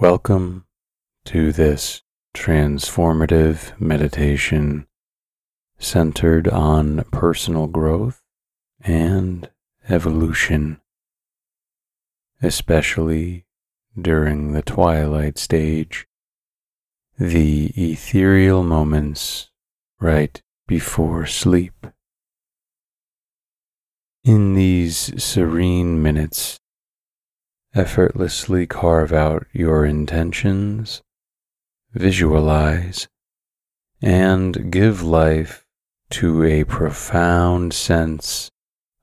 Welcome to this transformative meditation centered on personal growth and evolution, especially during the twilight stage, the ethereal moments right before sleep. In these serene minutes, effortlessly carve out your intentions, visualize, and give life to a profound sense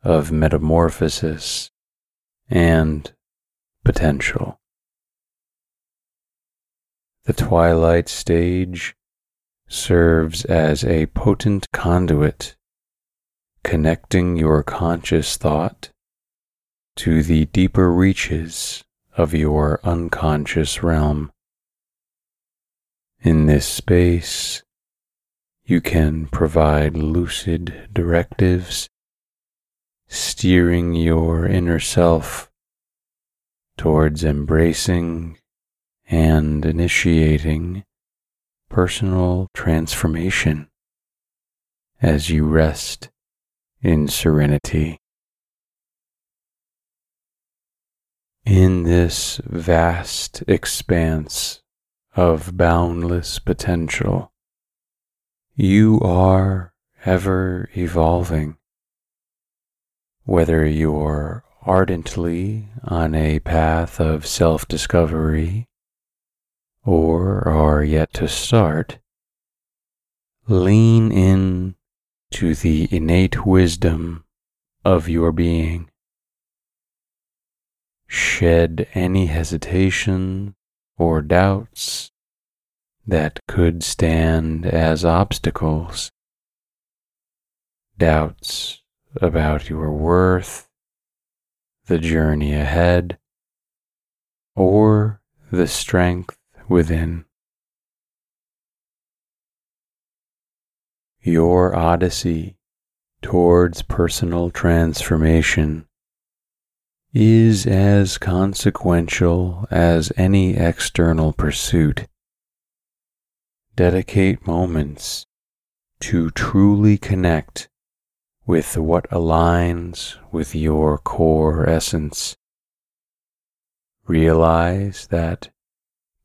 of metamorphosis and potential. The twilight stage serves as a potent conduit connecting your conscious thought to the deeper reaches of your unconscious realm. In this space, you can provide lucid directives, steering your inner self towards embracing and initiating personal transformation as you rest in serenity. In this vast expanse of boundless potential, you are ever evolving. Whether you're ardently on a path of self discovery or are yet to start, lean in to the innate wisdom of your being shed any hesitation or doubts that could stand as obstacles. Doubts about your worth, the journey ahead, or the strength within. Your odyssey towards personal transformation is as consequential as any external pursuit. Dedicate moments to truly connect with what aligns with your core essence. Realize that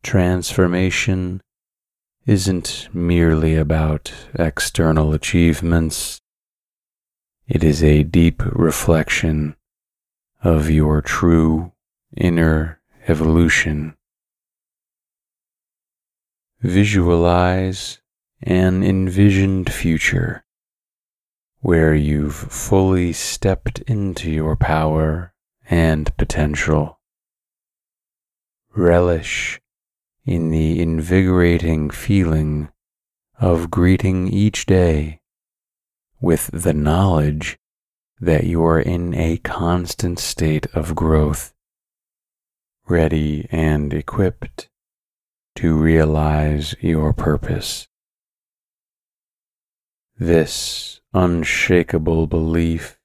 transformation isn't merely about external achievements. It is a deep reflection of your true inner evolution. Visualize an envisioned future where you've fully stepped into your power and potential. Relish in the invigorating feeling of greeting each day with the knowledge that you are in a constant state of growth, ready and equipped to realize your purpose. This unshakable belief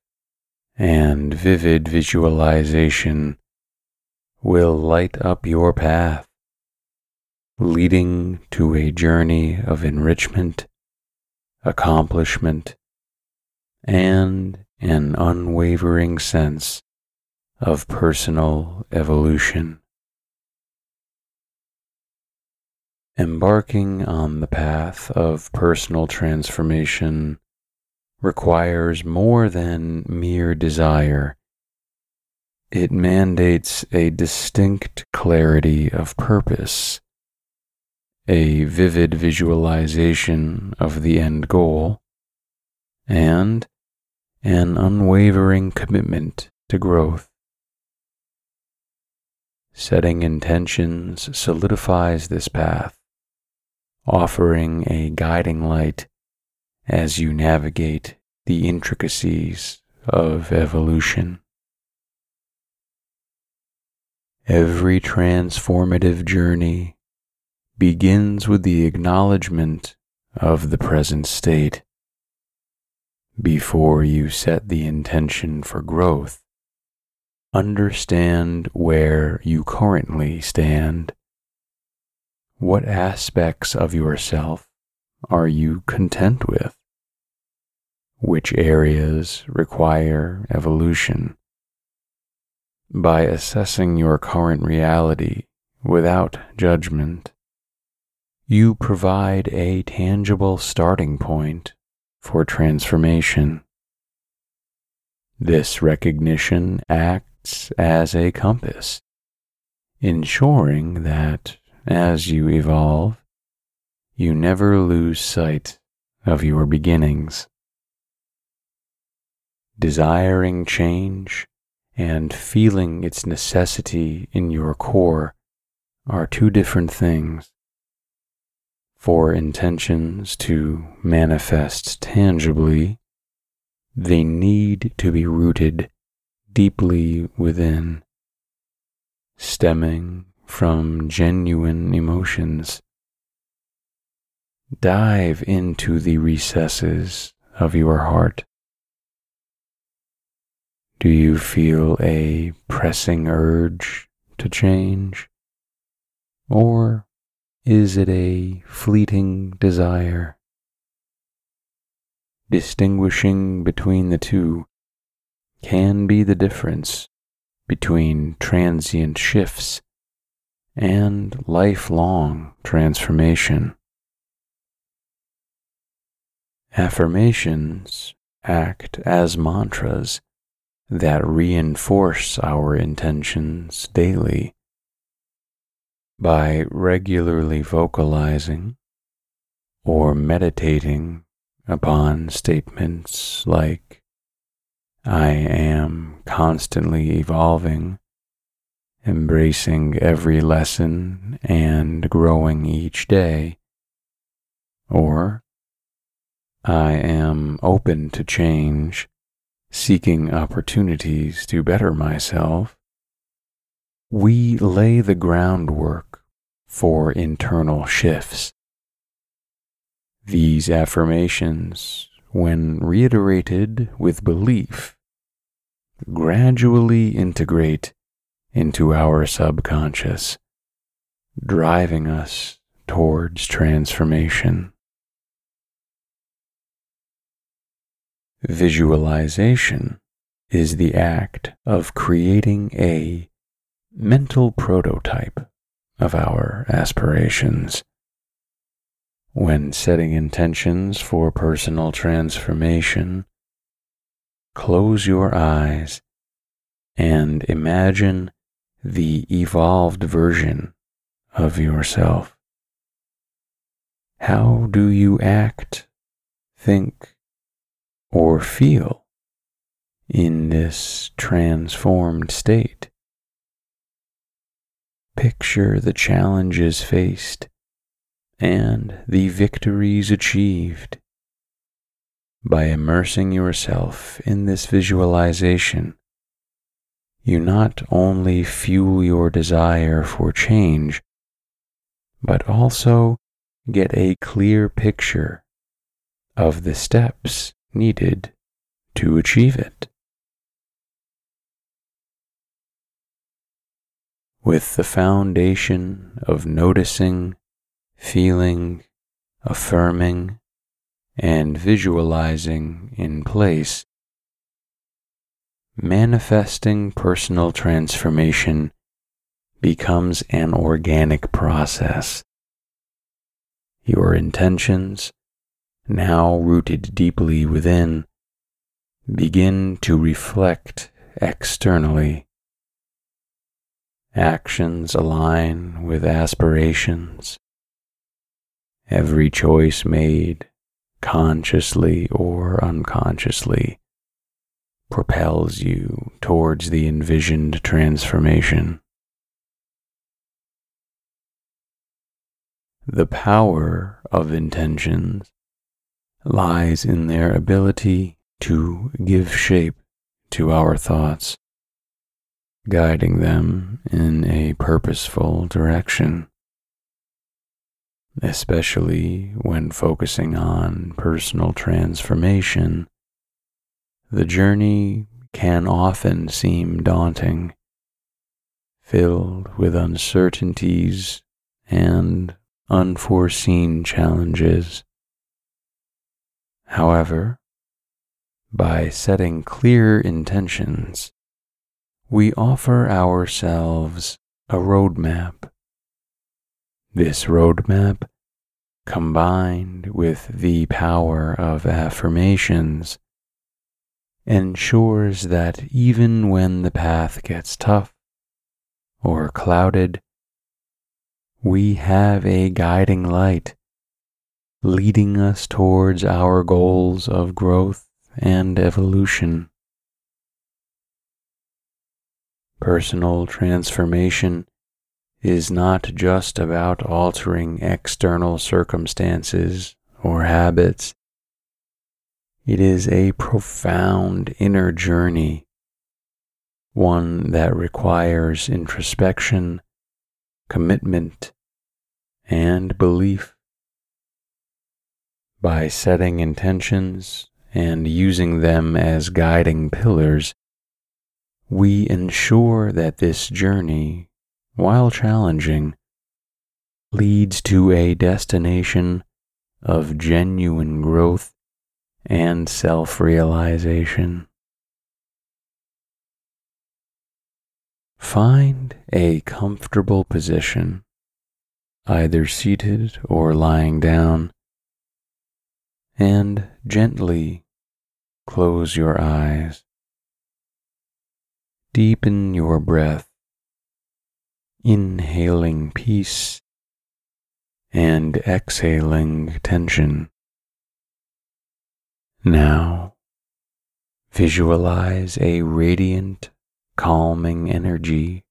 and vivid visualization will light up your path, leading to a journey of enrichment, accomplishment, and an unwavering sense of personal evolution. Embarking on the path of personal transformation requires more than mere desire. It mandates a distinct clarity of purpose, a vivid visualization of the end goal, and an unwavering commitment to growth. Setting intentions solidifies this path, offering a guiding light as you navigate the intricacies of evolution. Every transformative journey begins with the acknowledgement of the present state before you set the intention for growth, understand where you currently stand What aspects of yourself are you content with? Which areas require evolution? By assessing your current reality without judgment, you provide a tangible starting point for transformation. This recognition acts as a compass, ensuring that as you evolve, you never lose sight of your beginnings. Desiring change and feeling its necessity in your core are two different things. For intentions to manifest tangibly, they need to be rooted deeply within, stemming from genuine emotions. Dive into the recesses of your heart. Do you feel a pressing urge to change? Or is it a fleeting desire? Distinguishing between the two can be the difference between transient shifts and lifelong transformation. Affirmations act as mantras that reinforce our intentions daily. By regularly vocalizing or meditating upon statements like, I am constantly evolving embracing every lesson and growing each day, or I am open to change, seeking opportunities to better myself, we lay the groundwork for internal shifts. These affirmations, when reiterated with belief, gradually integrate into our subconscious, driving us towards transformation. Visualization is the act of creating a mental prototype of our aspirations. When setting intentions for personal transformation, close your eyes and imagine the evolved version of yourself. How do you act, think, or feel in this transformed state? Picture the challenges faced and the victories achieved. By immersing yourself in this visualization, you not only fuel your desire for change, but also get a clear picture of the steps needed to achieve it. With the foundation of noticing, feeling, affirming, and visualizing in place, manifesting personal transformation becomes an organic process. Your intentions, now rooted deeply within, begin to reflect externally. Actions align with aspirations. Every choice made, consciously or unconsciously, propels you towards the envisioned transformation. The power of intentions lies in their ability to give shape to our thoughts, guiding them in a purposeful direction, especially when focusing on personal transformation the journey can often seem daunting, filled with uncertainties and unforeseen challenges. However, by setting clear intentions, we offer ourselves a roadmap. This roadmap, combined with the power of affirmations, ensures that even when the path gets tough or clouded, we have a guiding light leading us towards our goals of growth and evolution. Personal transformation is not just about altering external circumstances or habits. It is a profound inner journey, one that requires introspection, commitment, and belief. By setting intentions and using them as guiding pillars, we ensure that this journey, while challenging, leads to a destination of genuine growth and self realization. Find a comfortable position, either seated or lying down, and gently close your eyes. Deepen your breath, inhaling peace and exhaling tension. Now, visualize a radiant, calming energy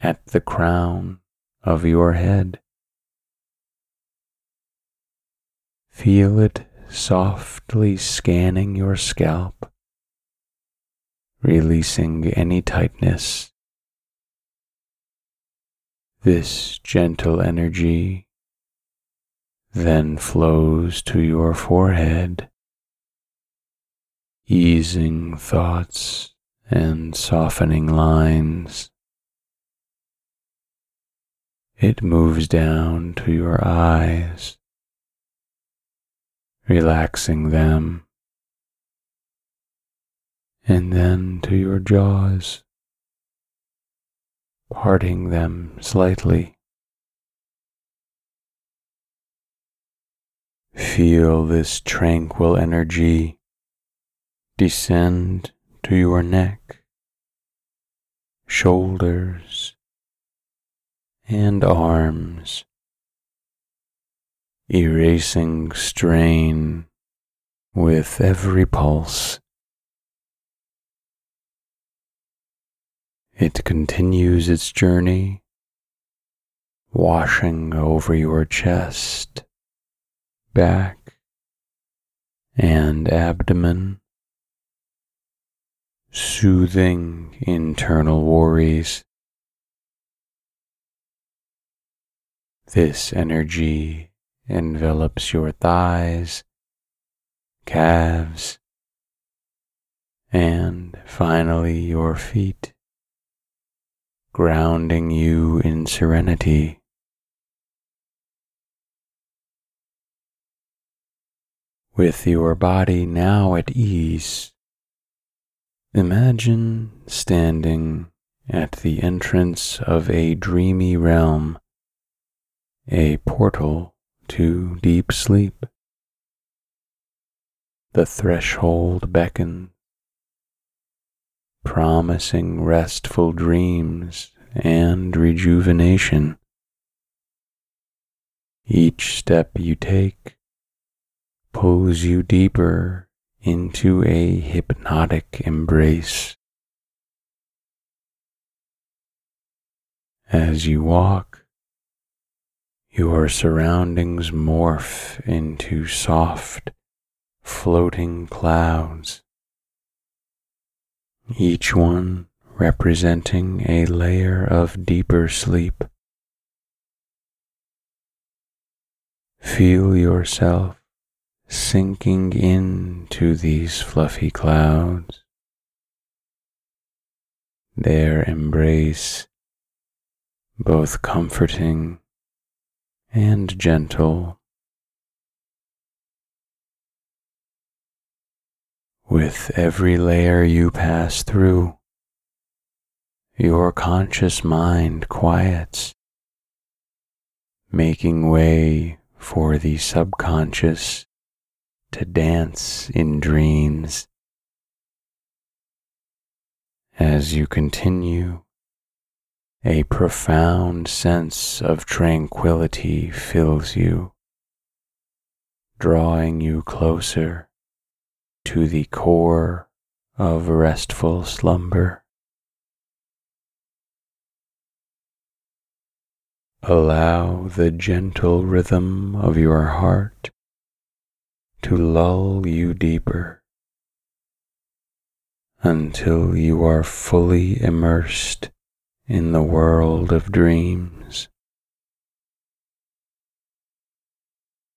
at the crown of your head. Feel it softly scanning your scalp, releasing any tightness. This gentle energy then flows to your forehead easing thoughts and softening lines. It moves down to your eyes, relaxing them, and then to your jaws, parting them slightly. Feel this tranquil energy descend to your neck, shoulders, and arms, erasing strain with every pulse. It continues its journey, washing over your chest, back, and abdomen soothing internal worries. This energy envelops your thighs, calves, and finally your feet, grounding you in serenity. With your body now at ease, Imagine standing at the entrance of a dreamy realm, a portal to deep sleep. The threshold beckons, promising restful dreams and rejuvenation. Each step you take pulls you deeper into a hypnotic embrace. As you walk, your surroundings morph into soft, floating clouds, each one representing a layer of deeper sleep. Feel yourself sinking into these fluffy clouds, their embrace both comforting and gentle. With every layer you pass through, your conscious mind quiets, making way for the subconscious to dance in dreams. As you continue, a profound sense of tranquility fills you, drawing you closer to the core of restful slumber. Allow the gentle rhythm of your heart to lull you deeper until you are fully immersed in the world of dreams.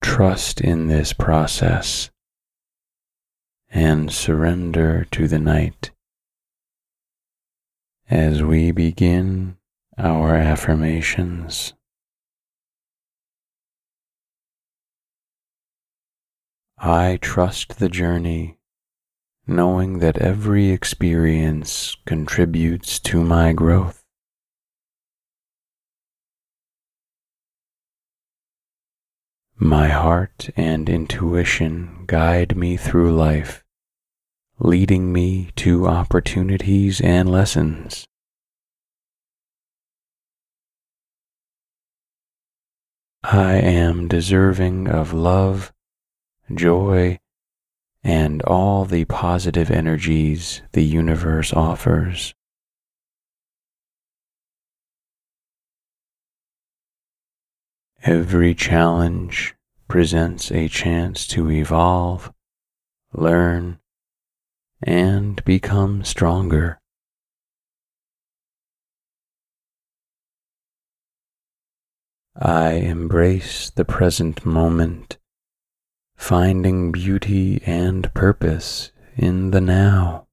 Trust in this process and surrender to the night as we begin our affirmations. I trust the journey, knowing that every experience contributes to my growth. My heart and intuition guide me through life, leading me to opportunities and lessons. I am deserving of love, joy, and all the positive energies the universe offers. Every challenge presents a chance to evolve, learn, and become stronger. I embrace the present moment, finding beauty and purpose in the now.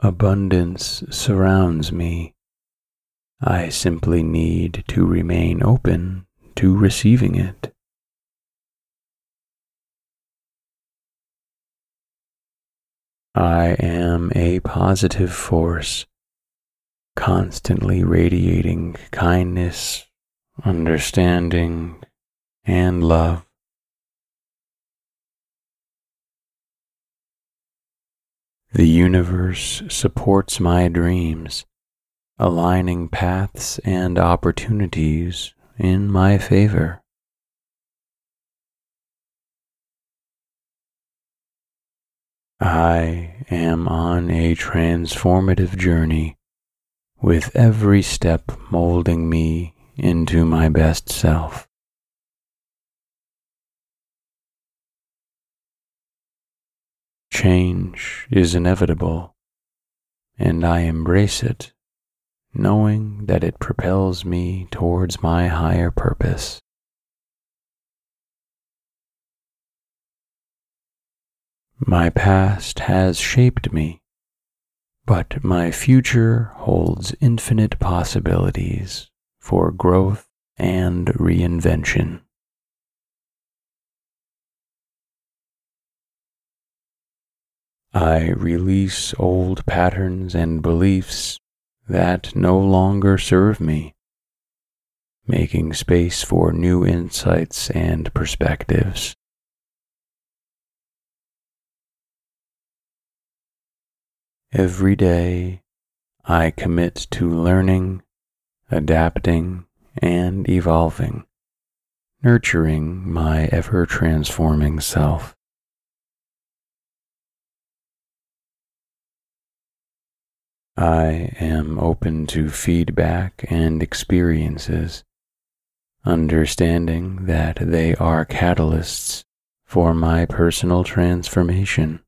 Abundance surrounds me. I simply need to remain open to receiving it. I am a positive force, constantly radiating kindness, understanding, and love. The universe supports my dreams, aligning paths and opportunities in my favor. I am on a transformative journey, with every step molding me into my best self. Change is inevitable, and I embrace it, knowing that it propels me towards my higher purpose. My past has shaped me, but my future holds infinite possibilities for growth and reinvention. I release old patterns and beliefs that no longer serve me, making space for new insights and perspectives. Every day, I commit to learning, adapting, and evolving, nurturing my ever transforming self. I am open to feedback and experiences, understanding that they are catalysts for my personal transformation.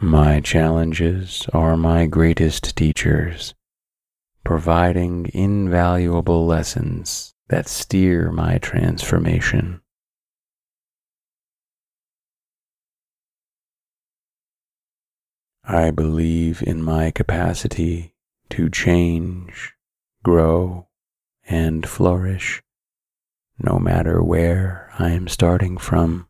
My challenges are my greatest teachers, providing invaluable lessons that steer my transformation. I believe in my capacity to change, grow, and flourish, no matter where I am starting from.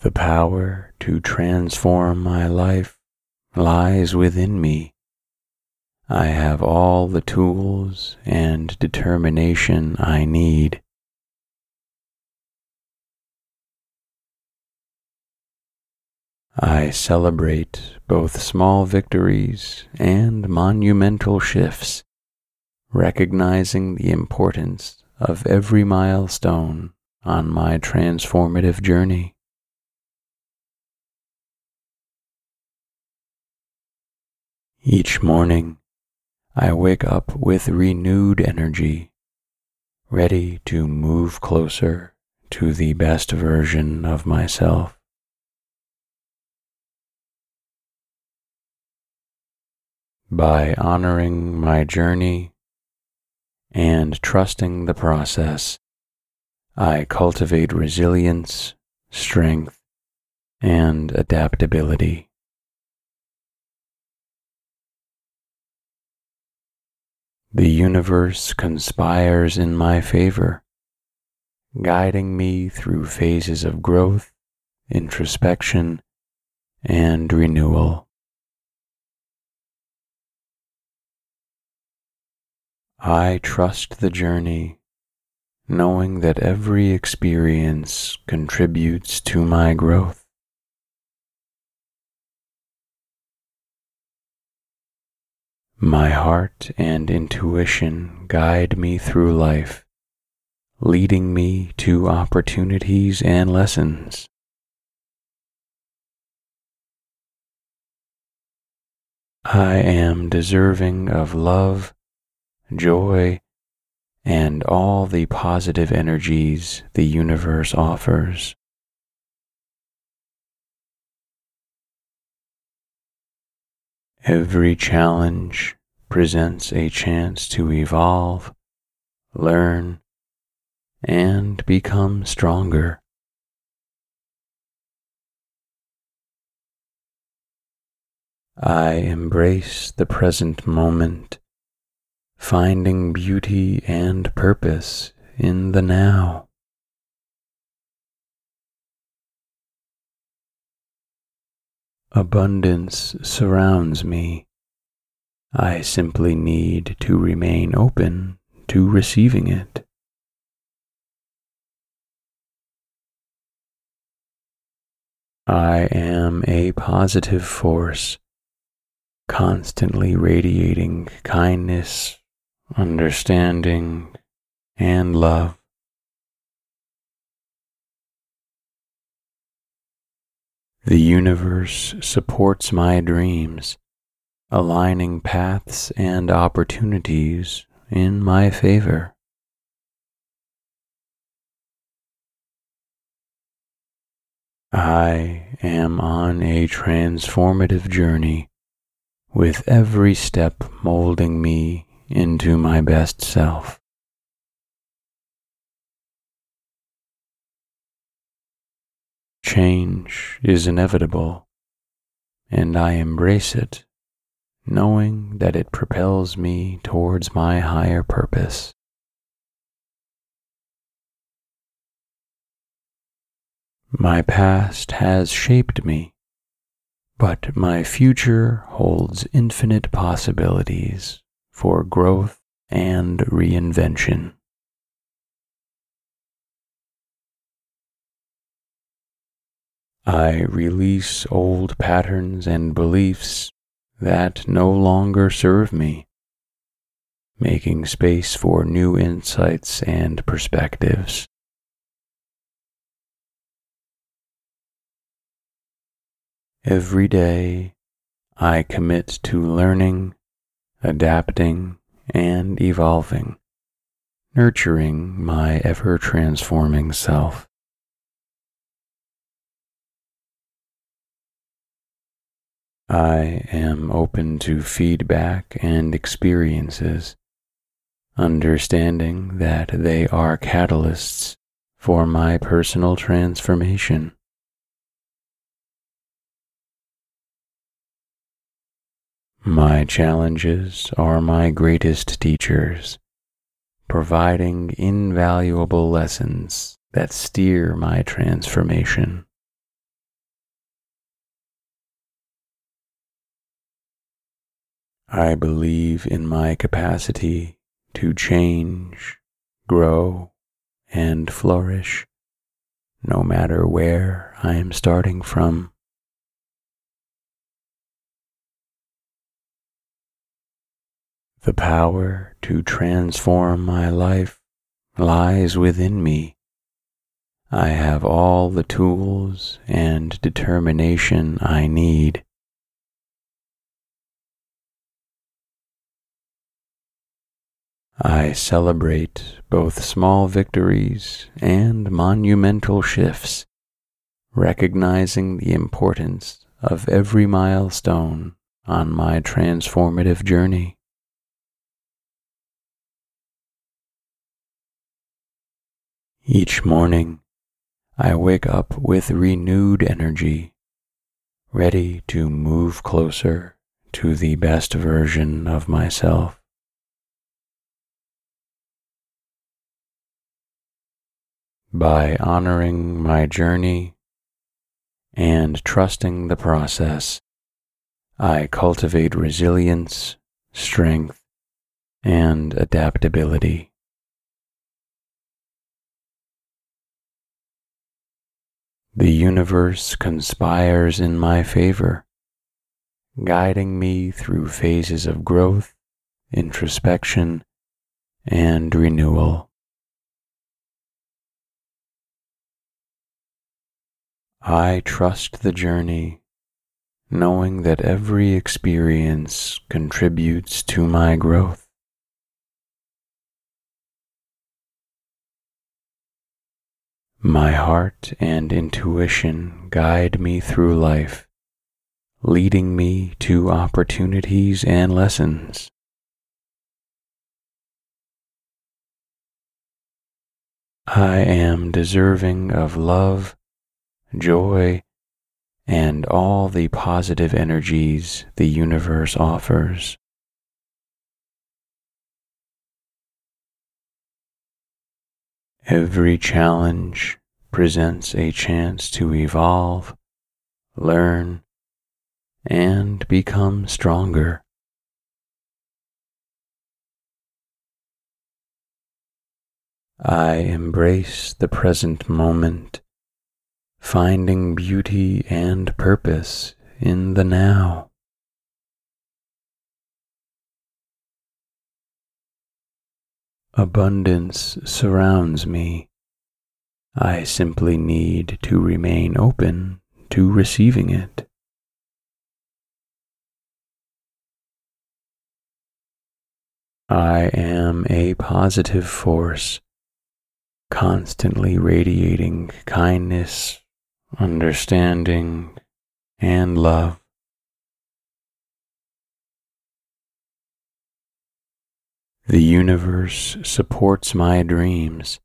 The power to transform my life lies within me. I have all the tools and determination I need. I celebrate both small victories and monumental shifts, recognizing the importance of every milestone on my transformative journey. Each morning, I wake up with renewed energy, ready to move closer to the best version of myself. By honoring my journey and trusting the process, I cultivate resilience, strength, and adaptability. The universe conspires in my favor, guiding me through phases of growth, introspection, and renewal. I trust the journey, knowing that every experience contributes to my growth. My heart and intuition guide me through life, leading me to opportunities and lessons. I am deserving of love, joy, and all the positive energies the universe offers. Every challenge presents a chance to evolve, learn, and become stronger. I embrace the present moment, finding beauty and purpose in the now. Abundance surrounds me. I simply need to remain open to receiving it. I am a positive force, constantly radiating kindness, understanding, and love. The universe supports my dreams, aligning paths and opportunities in my favor. I am on a transformative journey, with every step molding me into my best self. Change is inevitable, and I embrace it, knowing that it propels me towards my higher purpose. My past has shaped me, but my future holds infinite possibilities for growth and reinvention. I release old patterns and beliefs that no longer serve me, making space for new insights and perspectives. Every day, I commit to learning, adapting, and evolving, nurturing my ever transforming self. I am open to feedback and experiences, understanding that they are catalysts for my personal transformation. My challenges are my greatest teachers, providing invaluable lessons that steer my transformation. I believe in my capacity to change, grow, and flourish, no matter where I am starting from. The power to transform my life lies within me. I have all the tools and determination I need. I celebrate both small victories and monumental shifts, recognizing the importance of every milestone on my transformative journey. Each morning, I wake up with renewed energy, ready to move closer to the best version of myself. By honoring my journey and trusting the process, I cultivate resilience, strength, and adaptability. The universe conspires in my favor, guiding me through phases of growth, introspection, and renewal. I trust the journey, knowing that every experience contributes to my growth. My heart and intuition guide me through life, leading me to opportunities and lessons. I am deserving of love, joy, and all the positive energies the universe offers. Every challenge presents a chance to evolve, learn, and become stronger. I embrace the present moment, finding beauty and purpose in the now. Abundance surrounds me. I simply need to remain open to receiving it. I am a positive force, constantly radiating kindness, understanding, and love. The universe supports my dreams,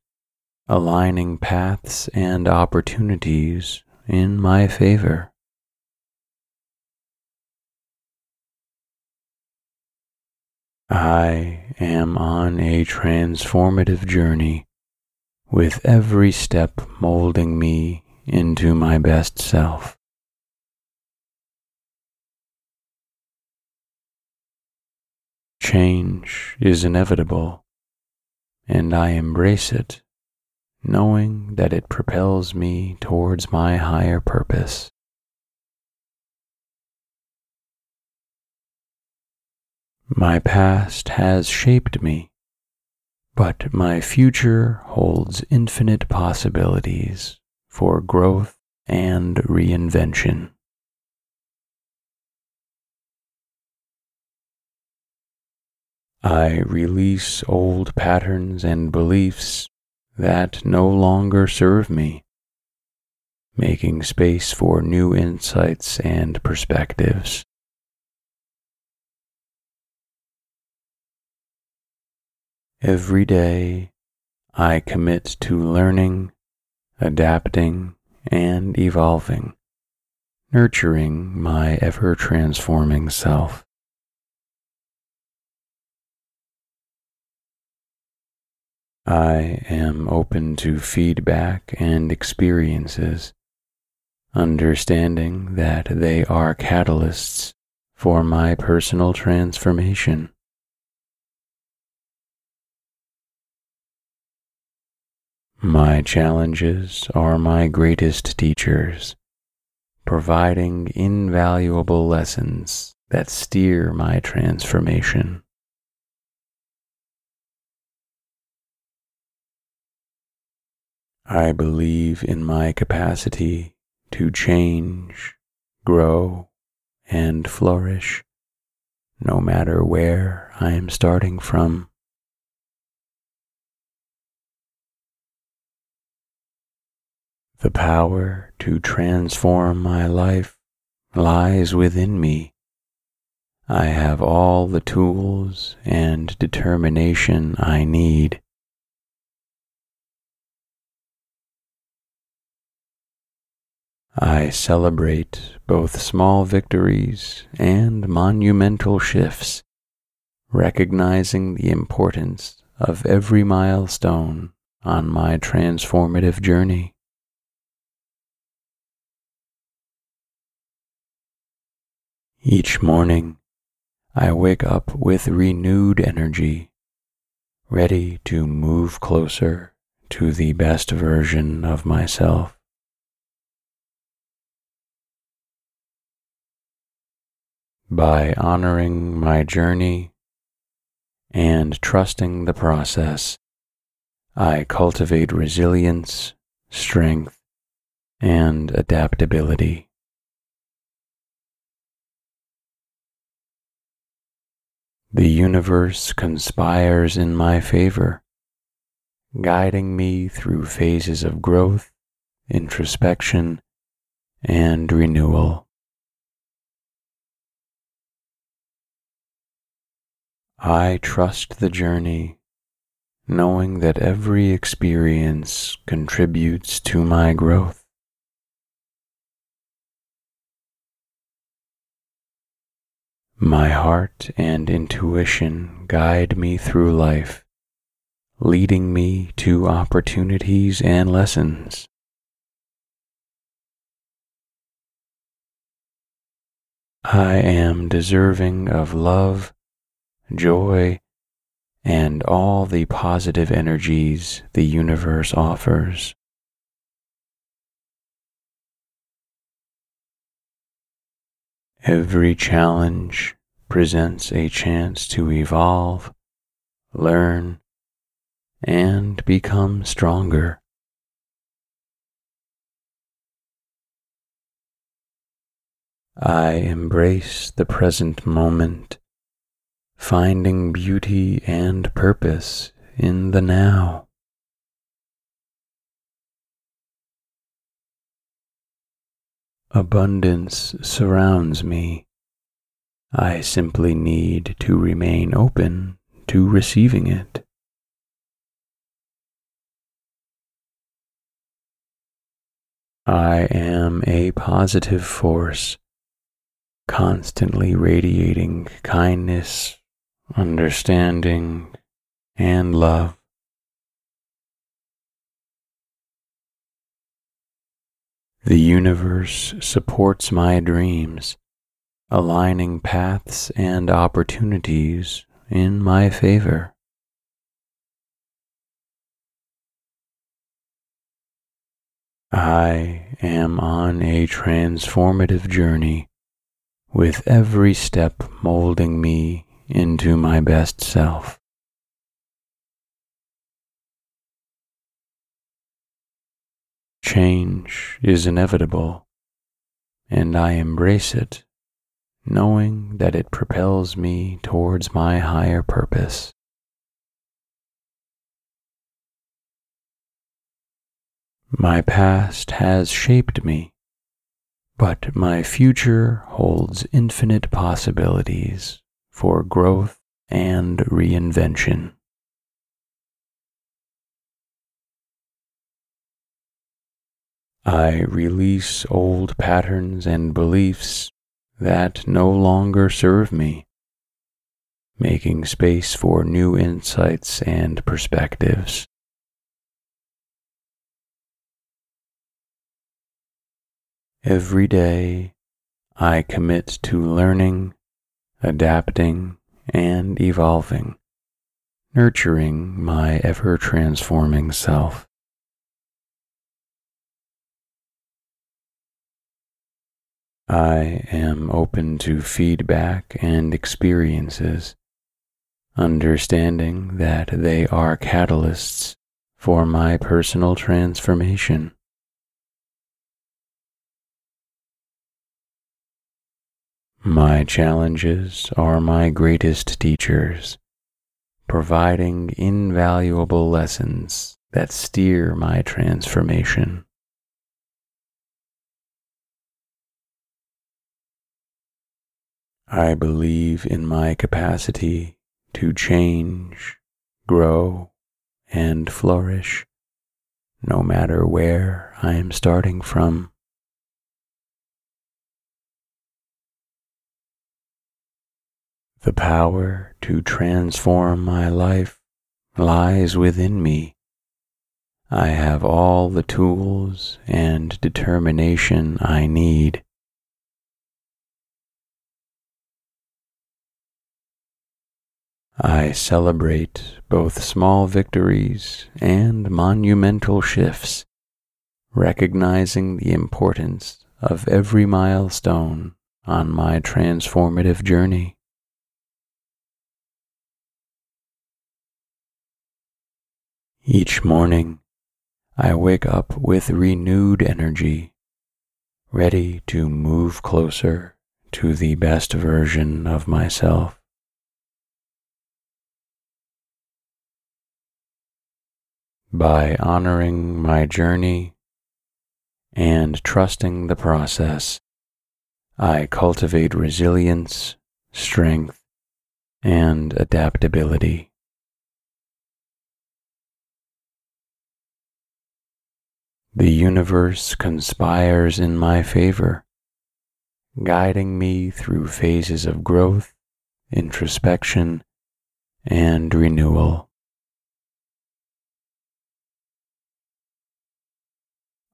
aligning paths and opportunities in my favor. I am on a transformative journey, with every step molding me into my best self. Change is inevitable, and I embrace it, knowing that it propels me towards my higher purpose. My past has shaped me, but my future holds infinite possibilities for growth and reinvention. I release old patterns and beliefs that no longer serve me, making space for new insights and perspectives. Every day, I commit to learning, adapting and evolving, nurturing my ever transforming self. I am open to feedback and experiences, understanding that they are catalysts for my personal transformation. My challenges are my greatest teachers, providing invaluable lessons that steer my transformation. I believe in my capacity to change, grow, and flourish, no matter where I am starting from. The power to transform my life lies within me. I have all the tools and determination I need I celebrate both small victories and monumental shifts, recognizing the importance of every milestone on my transformative journey. Each morning, I wake up with renewed energy, ready to move closer to the best version of myself. By honoring my journey and trusting the process, I cultivate resilience, strength, and adaptability. The universe conspires in my favor, guiding me through phases of growth, introspection, and renewal. I trust the journey, knowing that every experience contributes to my growth. My heart and intuition guide me through life, leading me to opportunities and lessons. I am deserving of love joy, and all the positive energies the universe offers. Every challenge presents a chance to evolve, learn, and become stronger. I embrace the present moment finding beauty and purpose in the now. Abundance surrounds me. I simply need to remain open to receiving it. I am a positive force, constantly radiating kindness, understanding, and love. The universe supports my dreams, aligning paths and opportunities in my favor. I am on a transformative journey, with every step molding me into my best self. Change is inevitable, and I embrace it, knowing that it propels me towards my higher purpose. My past has shaped me, but my future holds infinite possibilities for growth and reinvention. I release old patterns and beliefs that no longer serve me, making space for new insights and perspectives. Every day, I commit to learning, adapting, and evolving, nurturing my ever transforming self. I am open to feedback and experiences, understanding that they are catalysts for my personal transformation. My challenges are my greatest teachers, providing invaluable lessons that steer my transformation. I believe in my capacity to change, grow, and flourish, no matter where I am starting from. The power to transform my life lies within me. I have all the tools and determination I need. I celebrate both small victories and monumental shifts, recognizing the importance of every milestone on my transformative journey. Each morning, I wake up with renewed energy, ready to move closer to the best version of myself. by honoring my journey and trusting the process, I cultivate resilience, strength, and adaptability. The universe conspires in my favor, guiding me through phases of growth, introspection, and renewal.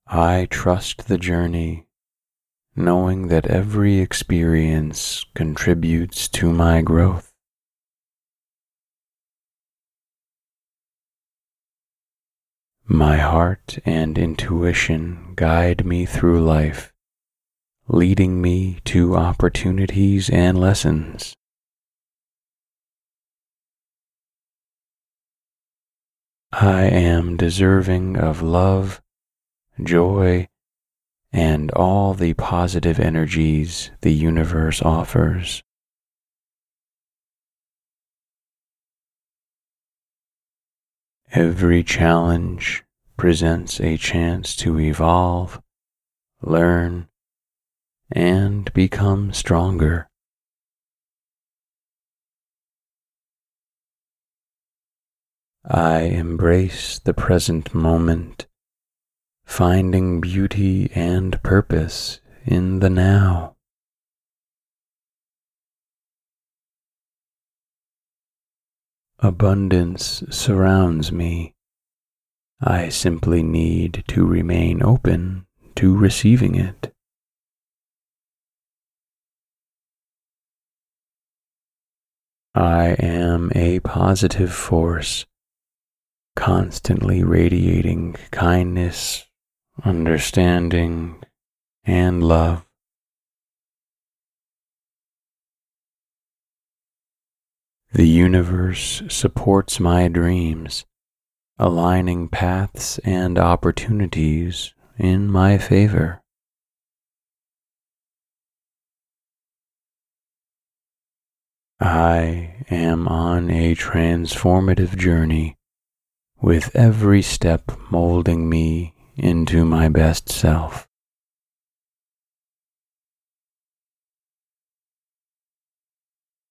I trust the journey, knowing that every experience contributes to my growth. My heart and intuition guide me through life, leading me to opportunities and lessons. I am deserving of love joy, and all the positive energies the universe offers. Every challenge presents a chance to evolve, learn, and become stronger. I embrace the present moment finding beauty and purpose in the now. Abundance surrounds me. I simply need to remain open to receiving it. I am a positive force, constantly radiating kindness, understanding, and love. The universe supports my dreams, aligning paths and opportunities in my favor. I am on a transformative journey, with every step molding me into my best self.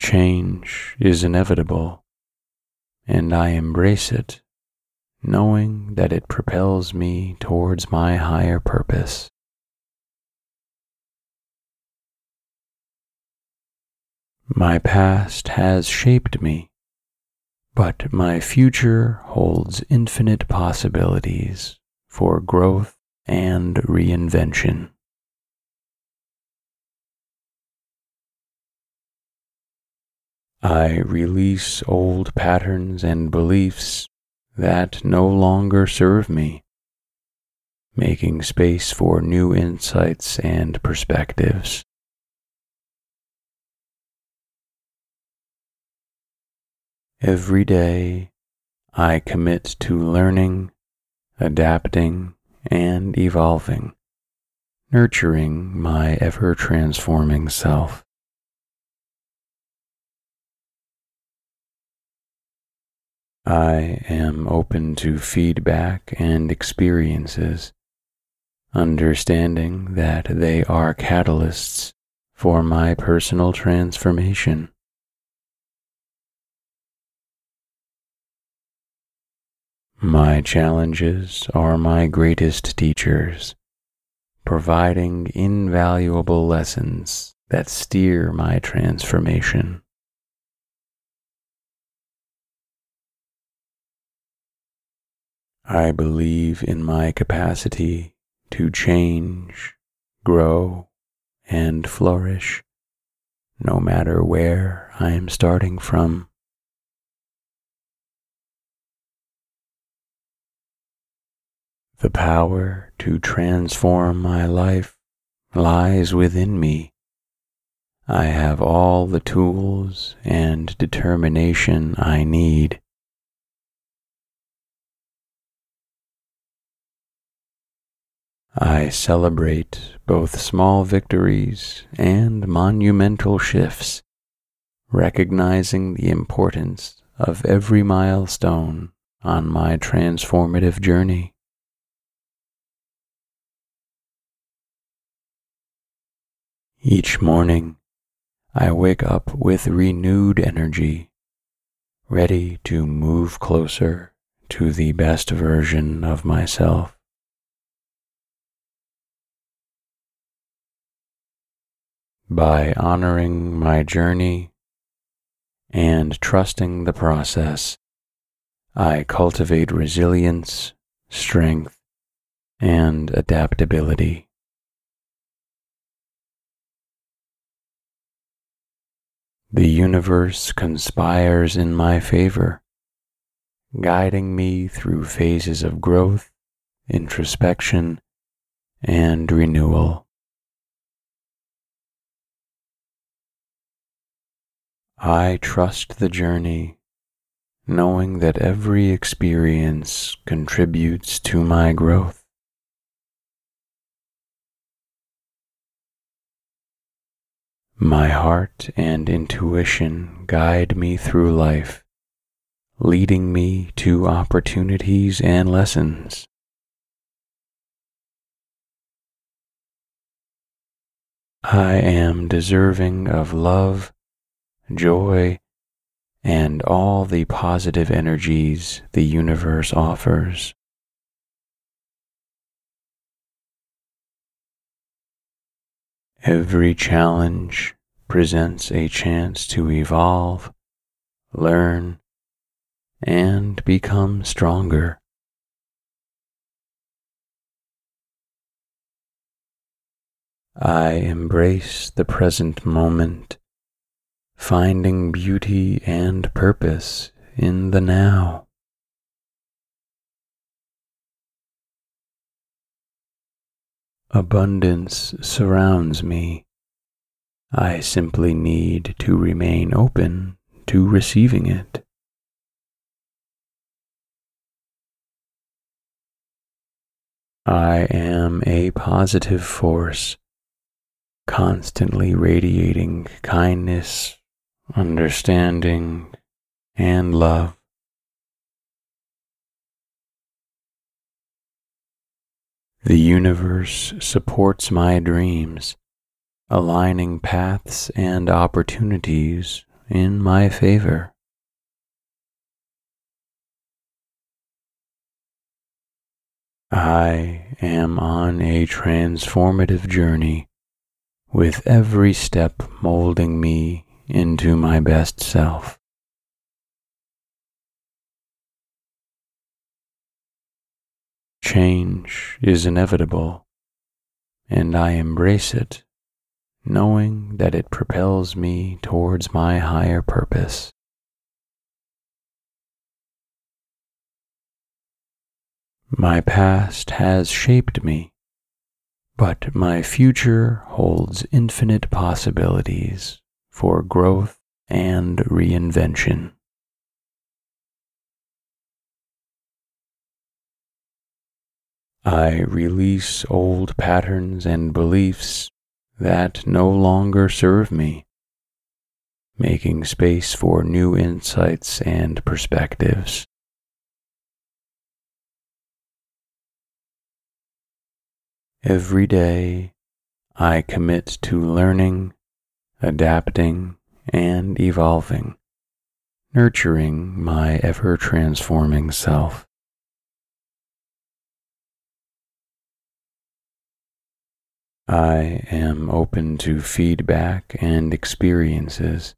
Change is inevitable, and I embrace it knowing that it propels me towards my higher purpose. My past has shaped me, but my future holds infinite possibilities for growth and reinvention. I release old patterns and beliefs that no longer serve me, making space for new insights and perspectives. Every day, I commit to learning, adapting, and evolving, nurturing my ever transforming self. I am open to feedback and experiences, understanding that they are catalysts for my personal transformation. My challenges are my greatest teachers, providing invaluable lessons that steer my transformation. I believe in my capacity to change, grow, and flourish, no matter where I am starting from. The power to transform my life lies within me. I have all the tools and determination I need. I celebrate both small victories and monumental shifts, recognizing the importance of every milestone on my transformative journey. Each morning, I wake up with renewed energy, ready to move closer to the best version of myself. By honoring my journey and trusting the process, I cultivate resilience, strength, and adaptability. The universe conspires in my favor, guiding me through phases of growth, introspection, and renewal. I trust the journey, knowing that every experience contributes to my growth. My heart and intuition guide me through life, leading me to opportunities and lessons. I am deserving of love, joy, and all the positive energies the universe offers. Every challenge presents a chance to evolve, learn, and become stronger. I embrace the present moment, finding beauty and purpose in the now. Abundance surrounds me. I simply need to remain open to receiving it. I am a positive force, constantly radiating kindness, understanding, and love. The universe supports my dreams, aligning paths and opportunities in my favor. I am on a transformative journey with every step molding me into my best self. Change is inevitable, and I embrace it, knowing that it propels me towards my higher purpose. My past has shaped me, but my future holds infinite possibilities for growth and reinvention. I release old patterns and beliefs that no longer serve me, making space for new insights and perspectives. Every day, I commit to learning, adapting, and evolving, nurturing my ever transforming self. I am open to feedback and experiences,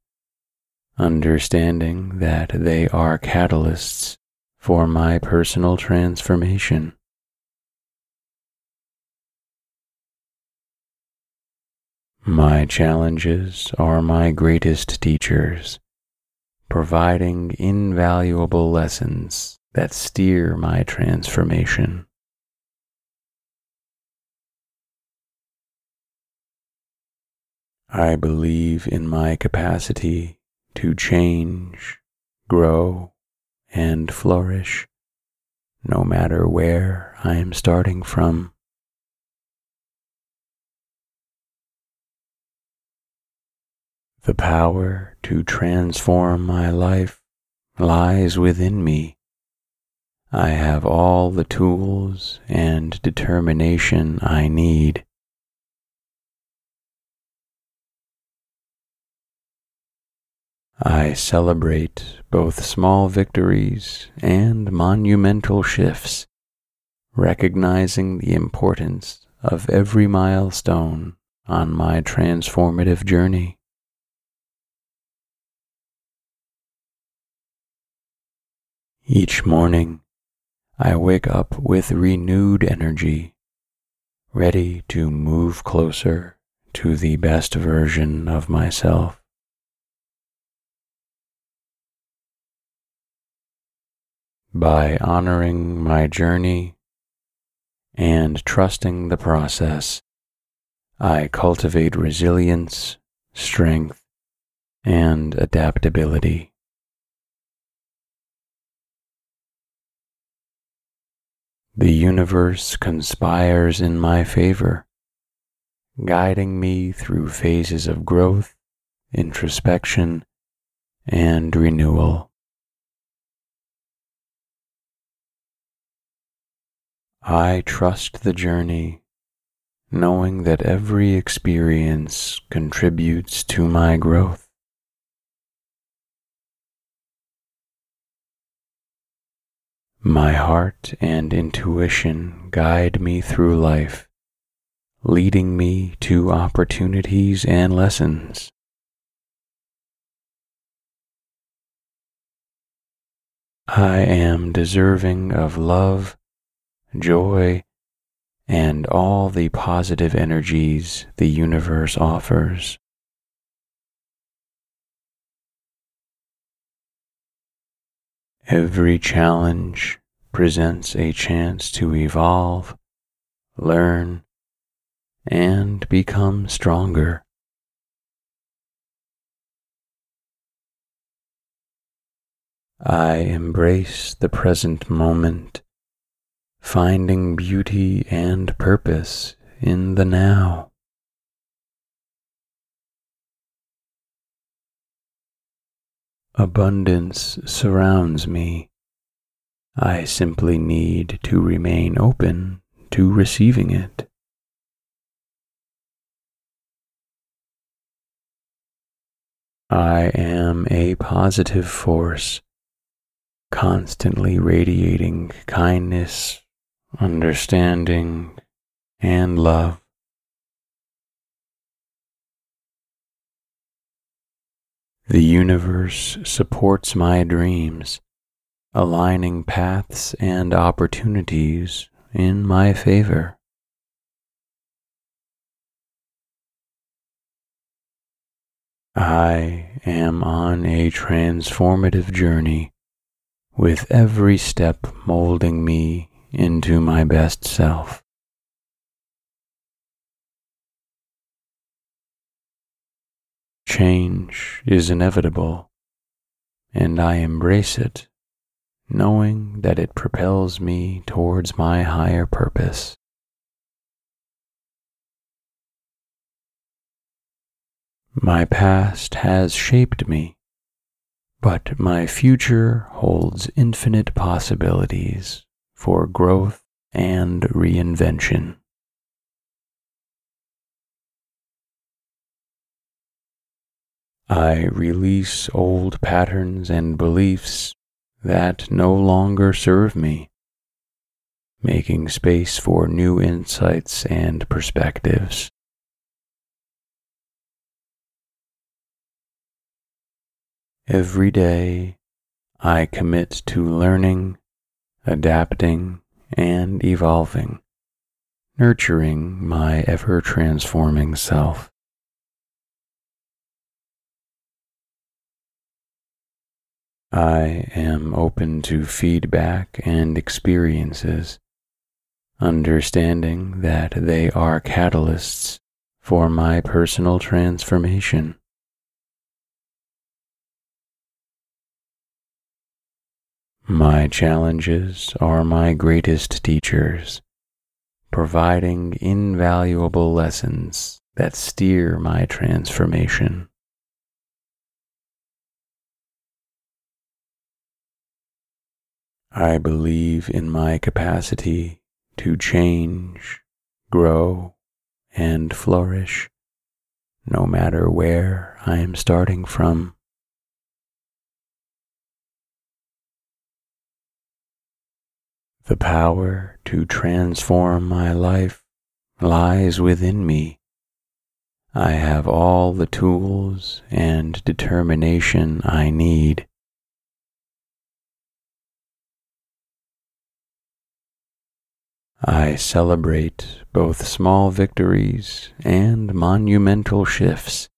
understanding that they are catalysts for my personal transformation. My challenges are my greatest teachers, providing invaluable lessons that steer my transformation. I believe in my capacity to change, grow, and flourish, no matter where I am starting from. The power to transform my life lies within me. I have all the tools and determination I need. I celebrate both small victories and monumental shifts, recognizing the importance of every milestone on my transformative journey. Each morning, I wake up with renewed energy, ready to move closer to the best version of myself. By honoring my journey and trusting the process, I cultivate resilience, strength, and adaptability. The universe conspires in my favor, guiding me through phases of growth, introspection, and renewal. I trust the journey, knowing that every experience contributes to my growth. My heart and intuition guide me through life, leading me to opportunities and lessons. I am deserving of love, joy, and all the positive energies the universe offers. Every challenge presents a chance to evolve, learn, and become stronger. I embrace the present moment, finding beauty and purpose in the now. Abundance surrounds me. I simply need to remain open to receiving it. I am a positive force, constantly radiating kindness, understanding, and love. The universe supports my dreams, aligning paths and opportunities in my favor. I am on a transformative journey with every step molding me into my best self. Change is inevitable, and I embrace it, knowing that it propels me towards my higher purpose. My past has shaped me, but my future holds infinite possibilities for growth and reinvention. I release old patterns and beliefs that no longer serve me, making space for new insights and perspectives. Every day, I commit to learning, adapting, and evolving, nurturing my ever transforming self. I am open to feedback and experiences, understanding that they are catalysts for my personal transformation. My challenges are my greatest teachers, providing invaluable lessons that steer my transformation. I believe in my capacity to change, grow, and flourish, no matter where I am starting from. The power to transform my life lies within me. I have all the tools and determination I need. I celebrate both small victories and monumental shifts,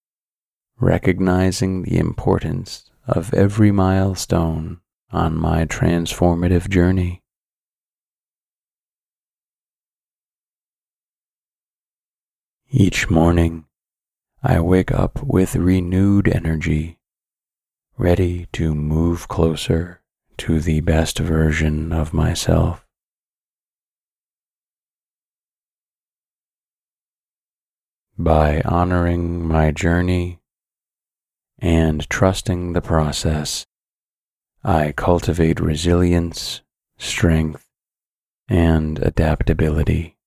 recognizing the importance of every milestone on my transformative journey. Each morning, I wake up with renewed energy, ready to move closer to the best version of myself. By honoring my journey and trusting the process, I cultivate resilience, strength, and adaptability.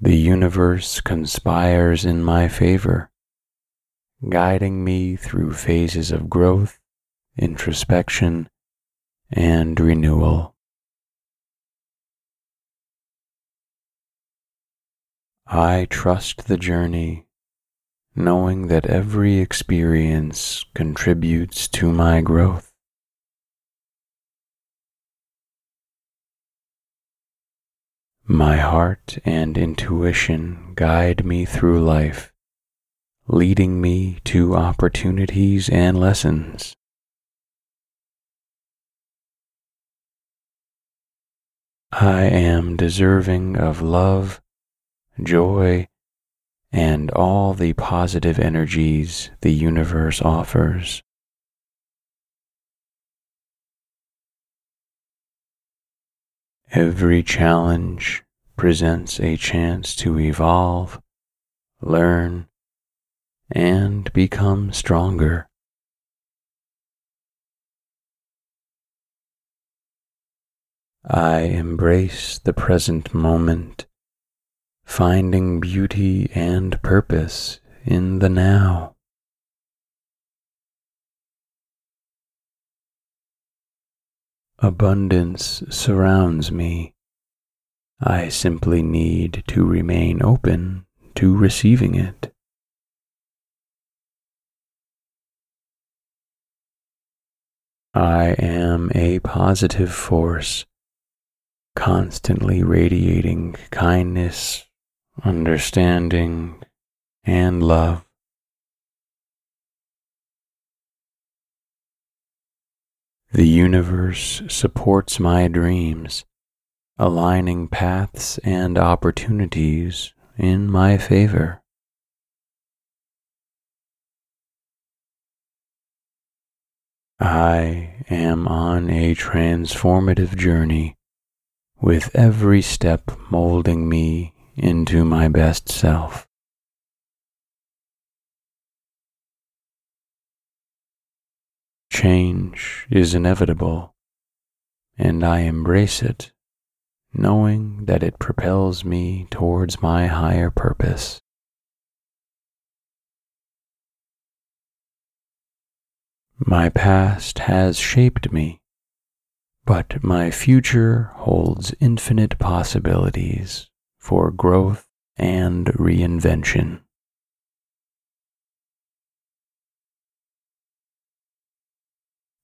The universe conspires in my favor, guiding me through phases of growth, introspection, and renewal. I trust the journey, knowing that every experience contributes to my growth. My heart and intuition guide me through life, leading me to opportunities and lessons. I am deserving of love, joy, and all the positive energies the universe offers. Every challenge presents a chance to evolve, learn, and become stronger. I embrace the present moment, finding beauty and purpose in the now. Abundance surrounds me. I simply need to remain open to receiving it. I am a positive force, constantly radiating kindness, understanding, and love. The universe supports my dreams, aligning paths and opportunities in my favor. I am on a transformative journey, with every step molding me into my best self. Change is inevitable, and I embrace it, knowing that it propels me towards my higher purpose. My past has shaped me, but my future holds infinite possibilities for growth and reinvention.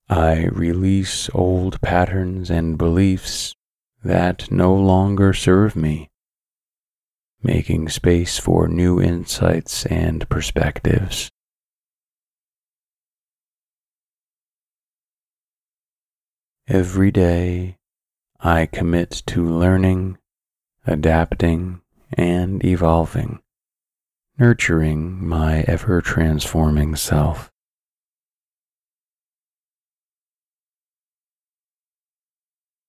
I release old patterns and beliefs that no longer serve me, making space for new insights and perspectives. Every day, I commit to learning, adapting, and evolving, nurturing my ever transforming self.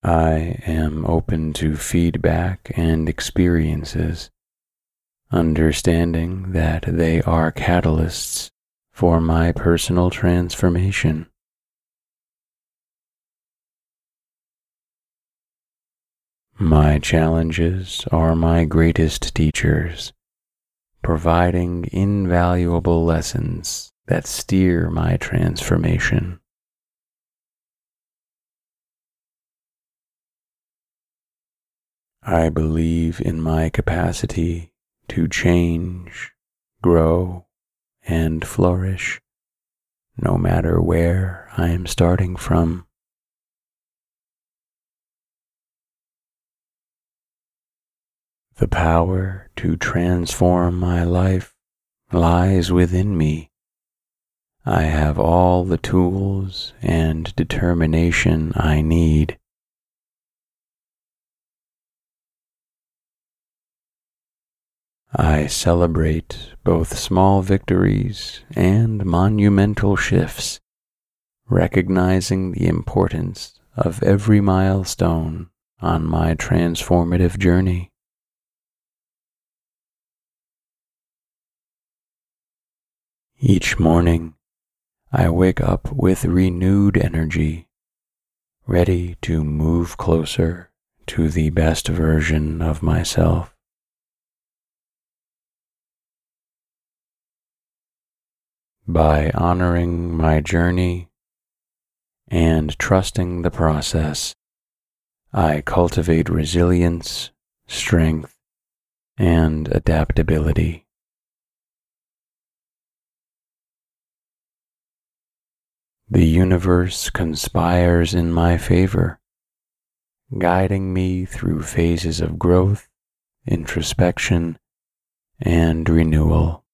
I am open to feedback and experiences, understanding that they are catalysts for my personal transformation. My challenges are my greatest teachers, providing invaluable lessons that steer my transformation. I believe in my capacity to change, grow, and flourish, no matter where I am starting from. The power to transform my life lies within me. I have all the tools and determination I need I celebrate both small victories and monumental shifts, recognizing the importance of every milestone on my transformative journey. Each morning, I wake up with renewed energy, ready to move closer to the best version of myself. by honoring my journey and trusting the process, I cultivate resilience, strength, and adaptability. The universe conspires in my favor, guiding me through phases of growth, introspection, and renewal.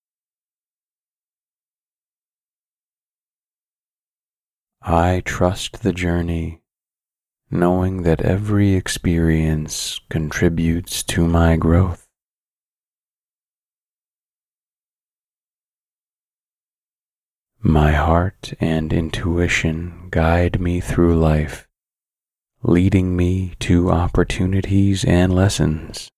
I trust the journey, knowing that every experience contributes to my growth. My heart and intuition guide me through life, leading me to opportunities and lessons